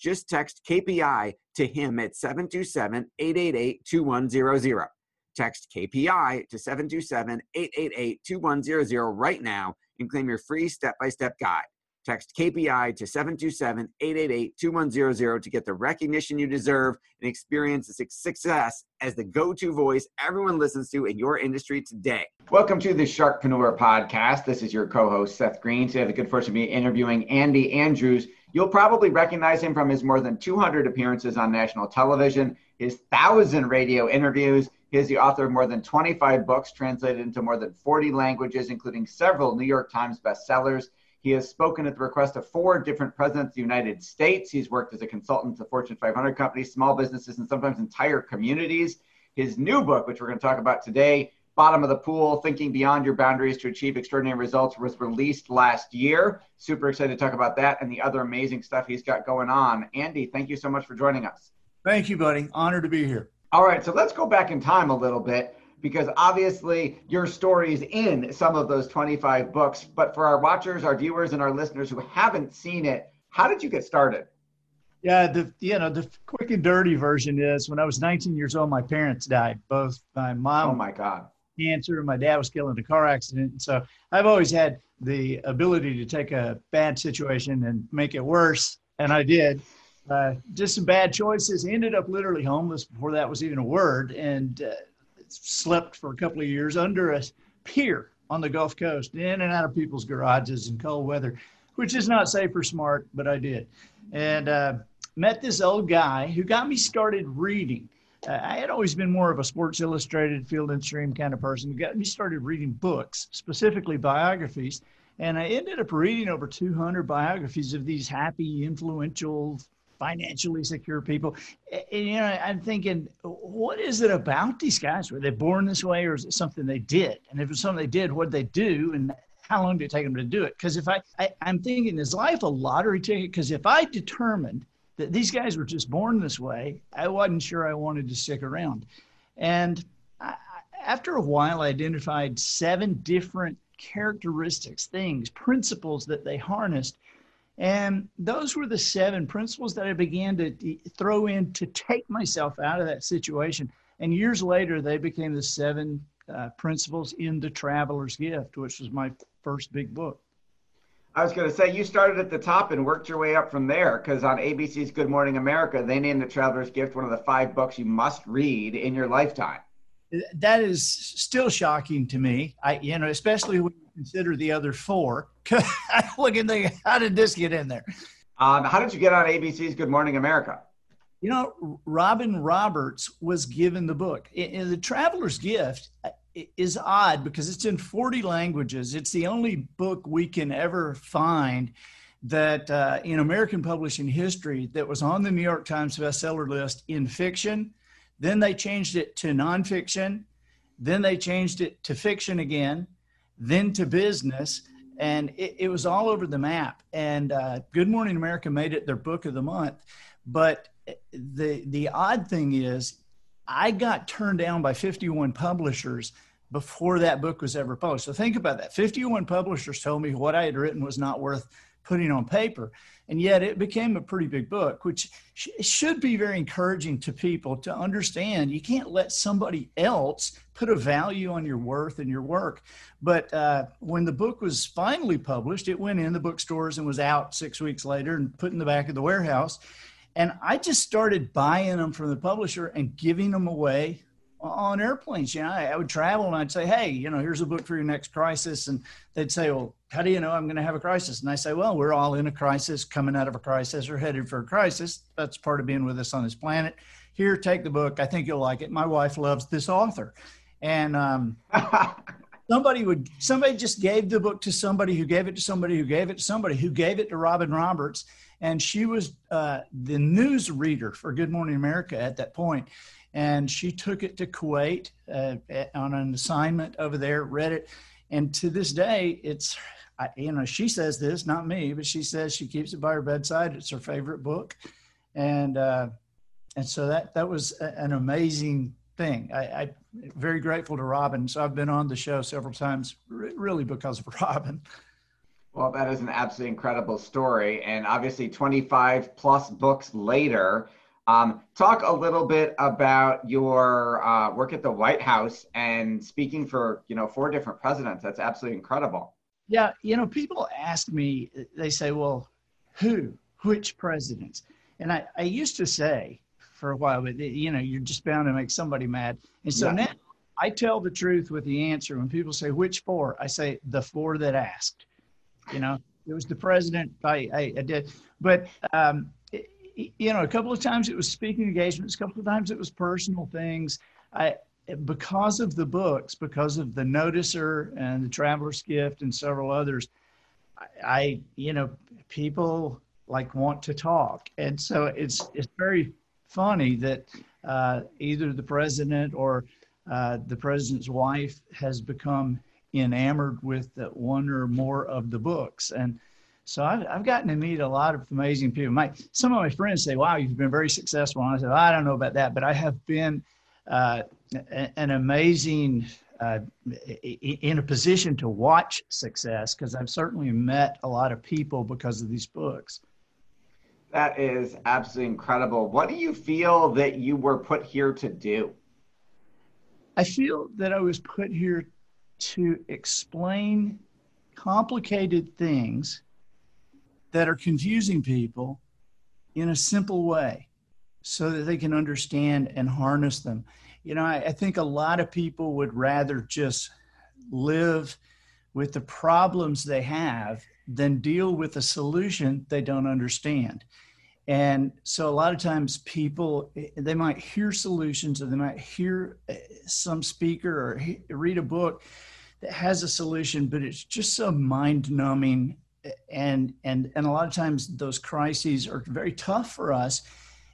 Just text KPI to him at 727 888 2100. Text KPI to 727 888 2100 right now and claim your free step by step guide. Text KPI to 727 888 2100 to get the recognition you deserve and experience the success as the go to voice everyone listens to in your industry today. Welcome to the Sharkpreneur Podcast. This is your co host, Seth Green. Today, I have the good fortune to be interviewing Andy Andrews. You'll probably recognize him from his more than 200 appearances on national television, his thousand radio interviews. He is the author of more than 25 books translated into more than 40 languages, including several New York Times bestsellers. He has spoken at the request of four different presidents of the United States. He's worked as a consultant to Fortune 500 companies, small businesses, and sometimes entire communities. His new book, which we're going to talk about today, Bottom of the Pool Thinking Beyond Your Boundaries to Achieve Extraordinary Results, was released last year. Super excited to talk about that and the other amazing stuff he's got going on. Andy, thank you so much for joining us. Thank you, buddy. Honored to be here. All right, so let's go back in time a little bit because obviously your story's in some of those 25 books. But for our watchers, our viewers, and our listeners who haven't seen it, how did you get started? Yeah, the you know the quick and dirty version is when I was 19 years old, my parents died. Both my mom, oh my god, cancer, my dad was killed in a car accident. So I've always had the ability to take a bad situation and make it worse, and I did. Uh, just some bad choices. Ended up literally homeless before that was even a word, and uh, slept for a couple of years under a pier on the Gulf Coast, in and out of people's garages in cold weather, which is not safe or smart, but I did. And uh, met this old guy who got me started reading. Uh, I had always been more of a Sports Illustrated, Field and Stream kind of person. Got me started reading books, specifically biographies. And I ended up reading over 200 biographies of these happy, influential, financially secure people. And, you know, I'm thinking, what is it about these guys? Were they born this way, or is it something they did? And if it's something they did, what they do? And how long did it take them to do it? Because if I, I, I'm thinking, is life a lottery ticket? Because if I determined that these guys were just born this way, I wasn't sure I wanted to stick around. And I, after a while, I identified seven different characteristics, things, principles that they harnessed and those were the seven principles that I began to throw in to take myself out of that situation. And years later, they became the seven uh, principles in The Traveler's Gift, which was my first big book. I was going to say you started at the top and worked your way up from there because on ABC's Good Morning America, they named The Traveler's Gift one of the five books you must read in your lifetime. That is still shocking to me. I, you know, especially when you consider the other four. I look and think, how did this get in there? Um, how did you get on ABC's Good Morning America? You know, Robin Roberts was given the book. In the Traveler's Gift is odd because it's in 40 languages. It's the only book we can ever find that uh, in American publishing history that was on the New York Times bestseller list in fiction. Then they changed it to nonfiction. Then they changed it to fiction again, then to business and it, it was all over the map. And uh, Good Morning America made it their book of the month. But the the odd thing is, I got turned down by 51 publishers before that book was ever published. So think about that. 51 publishers told me what I had written was not worth putting on paper. And yet it became a pretty big book, which sh- should be very encouraging to people to understand you can't let somebody else put a value on your worth and your work. But uh, when the book was finally published, it went in the bookstores and was out six weeks later and put in the back of the warehouse. And I just started buying them from the publisher and giving them away on airplanes. You know, I, I, would travel and I'd say, Hey, you know, here's a book for your next crisis. And they'd say, Well, how do you know I'm going to have a crisis? And I say, Well, we're all in a crisis, coming out of a crisis, or headed for a crisis. That's part of being with us on this planet. Here, take the book. I think you'll like it. My wife loves this author. And um, somebody would somebody just gave the book to somebody who gave it to somebody who gave it to somebody who gave it to Robin Roberts, and she was uh, the news reader for Good Morning America at that point, and she took it to Kuwait uh, on an assignment over there, read it, and to this day, it's you know she says this, not me, but she says she keeps it by her bedside. It's her favorite book, and uh, and so that that was an amazing thing. I, I very grateful to Robin. So I've been on the show several times, really because of Robin. Well, that is an absolutely incredible story, and obviously, 25 plus books later. Um, talk a little bit about your uh, work at the White House and speaking for you know four different presidents. That's absolutely incredible. Yeah, you know, people ask me, they say, "Well, who, which presidents?" And I, I used to say, for a while, but you know, you're just bound to make somebody mad. And so yeah. now I tell the truth with the answer. When people say which four, I say the four that asked. You know, it was the president. I, I, I did, but um, it, you know, a couple of times it was speaking engagements. A couple of times it was personal things. I because of the books, because of the Noticer and the Traveler's Gift and several others. I, I you know, people like want to talk, and so it's it's very funny that uh, either the president or uh, the president's wife has become enamored with one or more of the books. And so I've, I've gotten to meet a lot of amazing people. My, some of my friends say, wow, you've been very successful. And I said, I don't know about that, but I have been uh, an amazing, uh, in a position to watch success because I've certainly met a lot of people because of these books. That is absolutely incredible. What do you feel that you were put here to do? I feel that I was put here to explain complicated things that are confusing people in a simple way so that they can understand and harness them. You know, I, I, think a lot of people would rather just live with the problems they have than deal with a solution they don't understand. And so a lot of times people eh, they might hear solutions or they might hear uh, some speaker or read a book that has a solution, but it's just so mind numbing. Eh, and, and, and a lot of times those crises are very tough for us.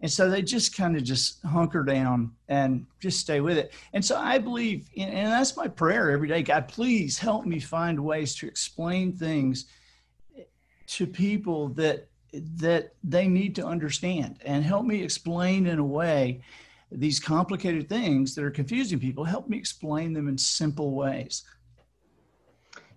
And so they just kind of just hunker down and just stay with it. And so I believe, and that's my prayer every day God, please help me find ways to explain things to people that that they need to understand and help me explain in a way these complicated things that are confusing people. Help me explain them in simple ways.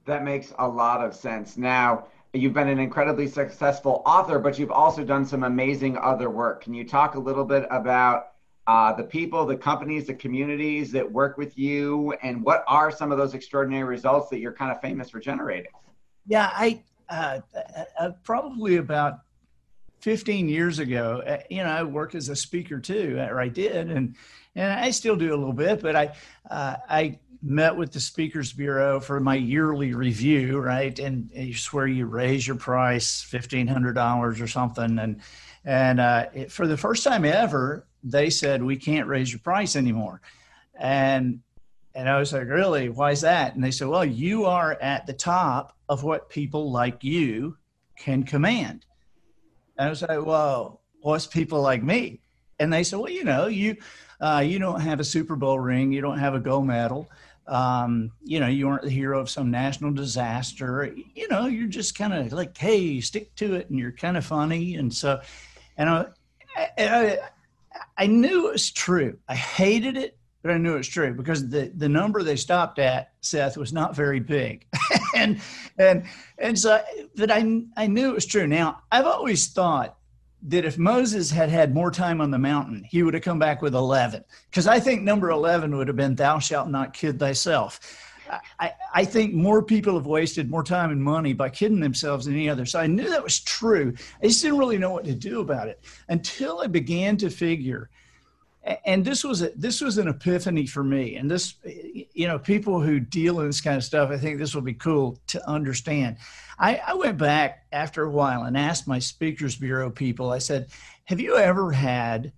That makes a lot of sense. Now you've been an incredibly successful author but you've also done some amazing other work. Can you talk a little bit about uh, the people the companies the communities that work with you? And what are some of those extraordinary results that you're kind of famous for generating? Yeah i uh, uh, probably about 15 years ago, uh, you know, I worked as a speaker too, or I did, and and I still do a little bit. But I uh, I met with the Speakers Bureau for my yearly review, right? And you swear you raise your price fifteen hundred dollars or something, and and uh, it, for the first time ever, they said we can't raise your price anymore, and and I was like, really? Why is that? And they said, well, you are at the top of what people like you can command. And I was like, well, what's people like me? And they said, well, you know, you, uh, you don't have a Super Bowl ring, you don't have a gold medal, um, you know, you aren't the hero of some national disaster. You know, you're just kind of like, hey, stick to it, and you're kind of funny. And so, and I, I, I knew it was true. I hated it, but I knew it was true because the, the number they stopped at, Seth, was not very big. and and and so but I I knew it was true. Now, I've always thought that if Moses had had more time on the mountain, he would have come back with 11. Because I think number 11 would have been, Thou shalt not kid thyself. I, I think more people have wasted more time and money by kidding themselves than any other. So I knew that was true. I just didn't really know what to do about it until I began to figure. And this was a, this was an epiphany for me. And this, you know, people who deal in this kind of stuff, I think this will be cool to understand. I, I went back after a while and asked my speakers bureau people. I said, "Have you ever had?"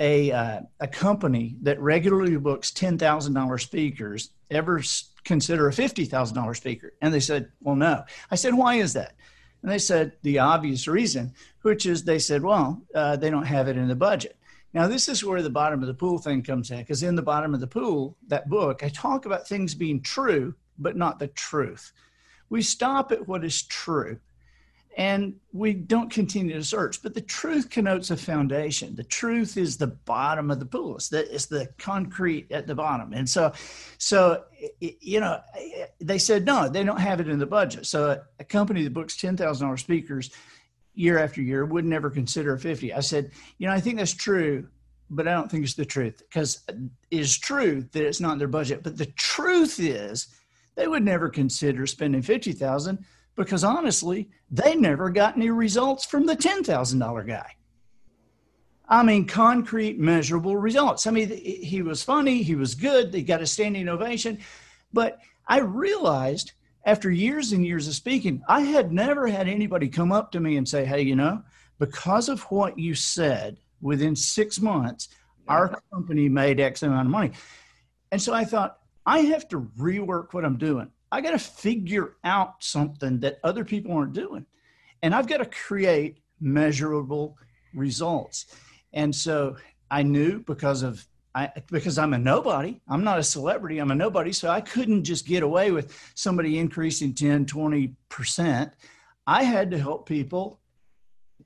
a uh, a company that regularly books ten thousand dollar speakers ever consider a fifty thousand dollar speaker? And they said, well, no. I said, why is that? And they said the obvious reason, which is they said, well, uh, they don't have it in the budget. Now, this is where the bottom of the pool thing comes in, because in the bottom of the pool, that book, I talk about things being true, but not the truth. We stop at what is true and we don't continue to search. But the truth connotes a foundation. The truth is the bottom of the pool. It's the, it's the concrete at the bottom. And so, so you know, they said no, they don't have it in the budget. So a, company that books ten thousand dollars speakers year after year would never consider a fifty. I said, you know, I think that's true. But I don't think it's the truth because it is true that it's not in their budget. But the truth is, they would never consider spending fifty thousand because honestly, they never got any results from the $10,000 guy. I mean, concrete, measurable results. I mean, he was funny, he was good, they got a standing ovation. But I realized after years and years of speaking, I had never had anybody come up to me and say, Hey, you know, because of what you said within six months, our company made X amount of money. And so I thought, I have to rework what I'm doing. I got to figure out something that other people aren't doing. And I've got to create measurable results. And so I knew because of I, because I'm a nobody, I'm not a celebrity, I'm a nobody. So I couldn't just get away with somebody increasing 10, 20%. I had to help people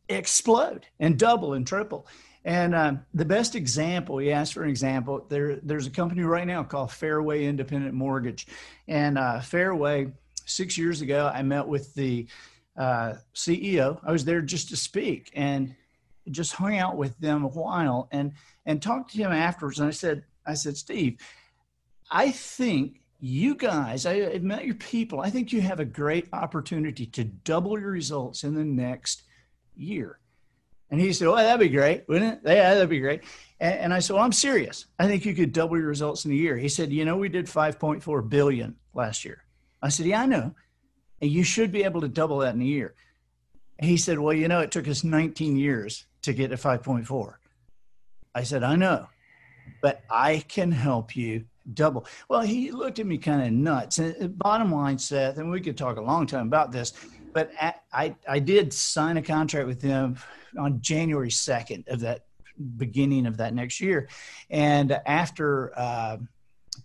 explode and double and triple. And um, the best example, he asked for an example. There, there's a company right now called Fairway Independent Mortgage, and uh, Fairway. Six years ago, I met with the uh, CEO. I was there just to speak and just hung out with them a while and and talked to him afterwards. And I said, I said, Steve, I think you guys, I, met your people. I think you have a great opportunity to double your results in the next year. And he said, "Well, that'd be great, wouldn't it? Yeah, that'd be great." And, and I said, "Well, I'm serious. I think you could double your results in a year." He said, "You know, we did 5.4 billion last year." I said, "Yeah, I know, and you should be able to double that in a year." He said, "Well, you know, it took us 19 years to get to 5.4." I said, "I know, but I can help you double." Well, he looked at me kind of nuts. And bottom line, Seth, and we could talk a long time about this, but I I did sign a contract with them on January 2nd of that beginning of that next year. And after uh,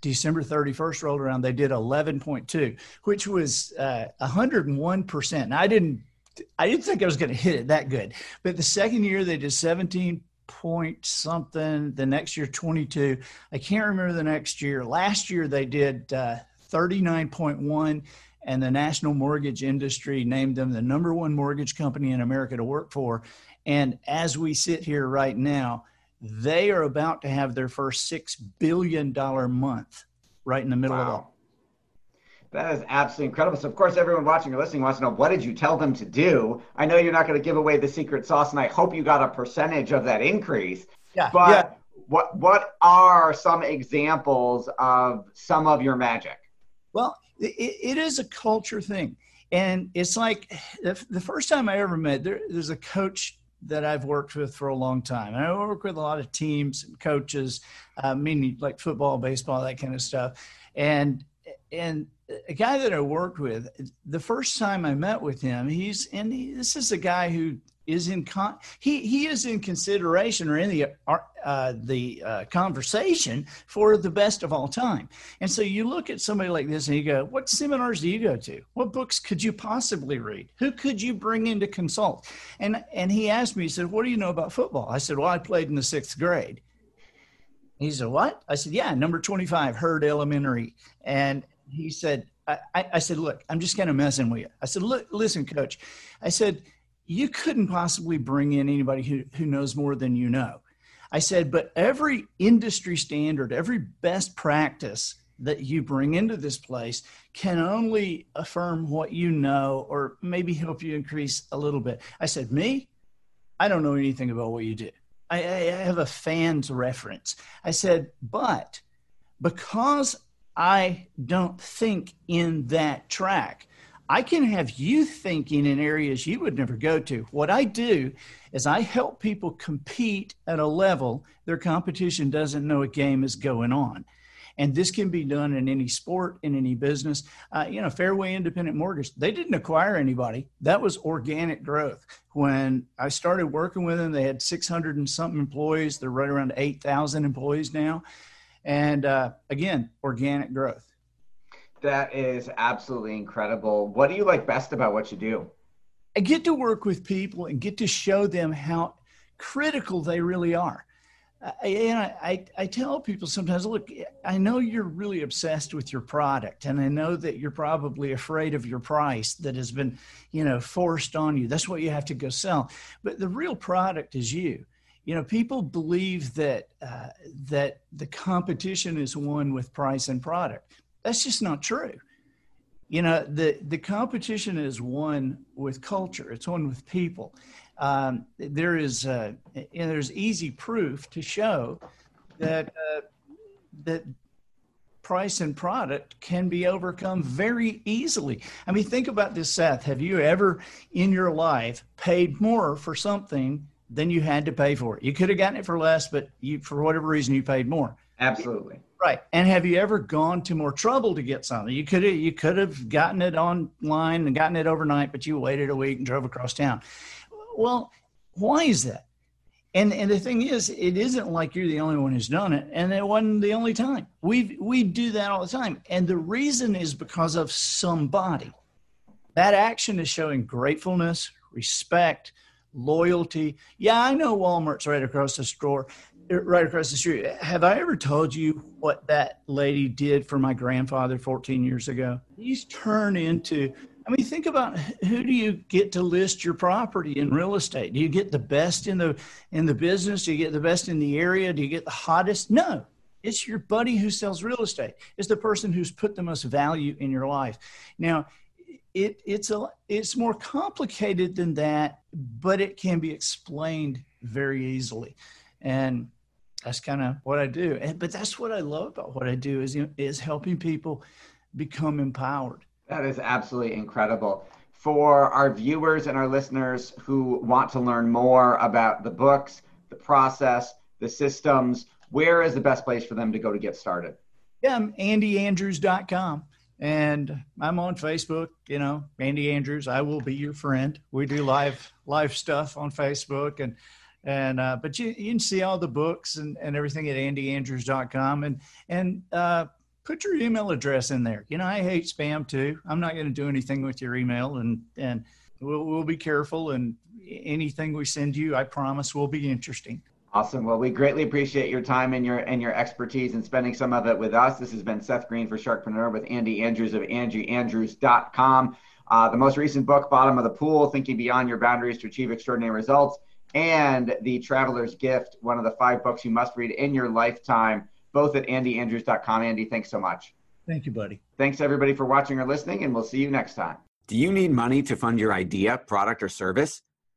December 31st rolled around, they did 11.2, which was uh, 101%. And I didn't, I didn't think I was going to hit it that good. But the second year they did 17 point something. The next year 22. I can't remember the next year. Last year they did uh, 39.1 and the national mortgage industry named them the number one mortgage company in America to work for. And as we sit here right now, they are about to have their first $6 billion month right in the middle wow. of all. That is absolutely incredible. So, of course, everyone watching or listening wants to know what did you tell them to do? I know you're not going to give away the secret sauce, and I hope you got a percentage of that increase. Yeah. But yeah. what what are some examples of some of your magic? Well, it, it is a culture thing, and it's like the, the first time I ever met there, there's a coach that I've worked with for a long time. And I work with a lot of teams and coaches, uh, meaning like football, baseball, that kind of stuff. And and a guy that I worked with, the first time I met with him, he's and he, this is a guy who is in con he he is in consideration or in the uh, the uh, conversation for the best of all time. And so you look at somebody like this and you go, what seminars do you go to? What books could you possibly read? Who could you bring in to consult? And and he asked me, he said, what do you know about football? I said, well, I played in the sixth grade. He said, what? I said, yeah, number 25, Heard Elementary. And he said, I, I said, look, I'm just kind of messing with you. I said, look, listen, coach. I said, you couldn't possibly bring in anybody who, who knows more than you know. I said, but every industry standard, every best practice that you bring into this place can only affirm what you know or maybe help you increase a little bit. I said, Me, I don't know anything about what you do. I, I have a fan's reference. I said, But because I don't think in that track, I can have you thinking in areas you would never go to. What I do is I help people compete at a level their competition doesn't know a game is going on. And this can be done in any sport, in any business. Uh, you know, Fairway Independent Mortgage, they didn't acquire anybody. That was organic growth. When I started working with them, they had 600 and something employees. They're right around 8,000 employees now. And uh, again, organic growth. That is absolutely incredible. What do you like best about what you do? I get to work with people and get to show them how critical they really are. I, and I, I tell people sometimes, look, I know you're really obsessed with your product, and I know that you're probably afraid of your price that has been, you know, forced on you. That's what you have to go sell. But the real product is you. You know, people believe that uh, that the competition is won with price and product. That's just not true. You know, the the competition is won with culture. It's won with people um, there is uh, there's easy proof to show that uh, that price and product can be overcome very easily. I mean, think about this, Seth. Have you ever in your life paid more for something than you had to pay for it? You could have gotten it for less, but you, for whatever reason, you paid more. Absolutely. Right. And have you ever gone to more trouble to get something? You could have you could have gotten it online and gotten it overnight, but you waited a week and drove across town. Well, why is that? And and the thing is, it isn't like you're the only one who's done it, and it wasn't the only time. We we do that all the time, and the reason is because of somebody. That action is showing gratefulness, respect, loyalty. Yeah, I know Walmart's right across the store, er, right across the street. Have I ever told you what that lady did for my grandfather 14 years ago? He's turned into I mean, think about who do you get to list your property in real estate? Do you get the best in the in the business? Do you get the best in the area? Do you get the hottest? No. It's your buddy who sells real estate. It's the person who's put the most value in your life. Now, it, it's a it's more complicated than that, but it can be explained very easily, and that's kind of what I do. And, but that's what I love about what I do is is helping people become empowered that is absolutely incredible. For our viewers and our listeners who want to learn more about the books, the process, the systems, where is the best place for them to go to get started? Yeah, I'm andyandrews.com and I'm on Facebook, you know, Andy Andrews, I will be your friend. We do live live stuff on Facebook and and uh, but you, you can see all the books and, and everything at andyandrews.com and and uh, put your email address in there. You know, I hate spam too. I'm not going to do anything with your email, and and we'll we'll be careful. And anything we send you, I promise, will be interesting. Awesome. Well, we greatly appreciate your time and your and your expertise and spending some of it with us. This has been Seth Green for Sharkpreneur with Andy Andrews of AndrewAndrews.com. Uh, the most recent book, Bottom of the Pool: Thinking Beyond Your Boundaries to Achieve Extraordinary Results, and The Traveler's Gift, one of the five books you must read in your lifetime both at andyandrews.com. Andy, thanks so much. Thank you, buddy. Thanks everybody for watching or listening, and we'll see you next time. Do you need money to fund your idea, product, or service?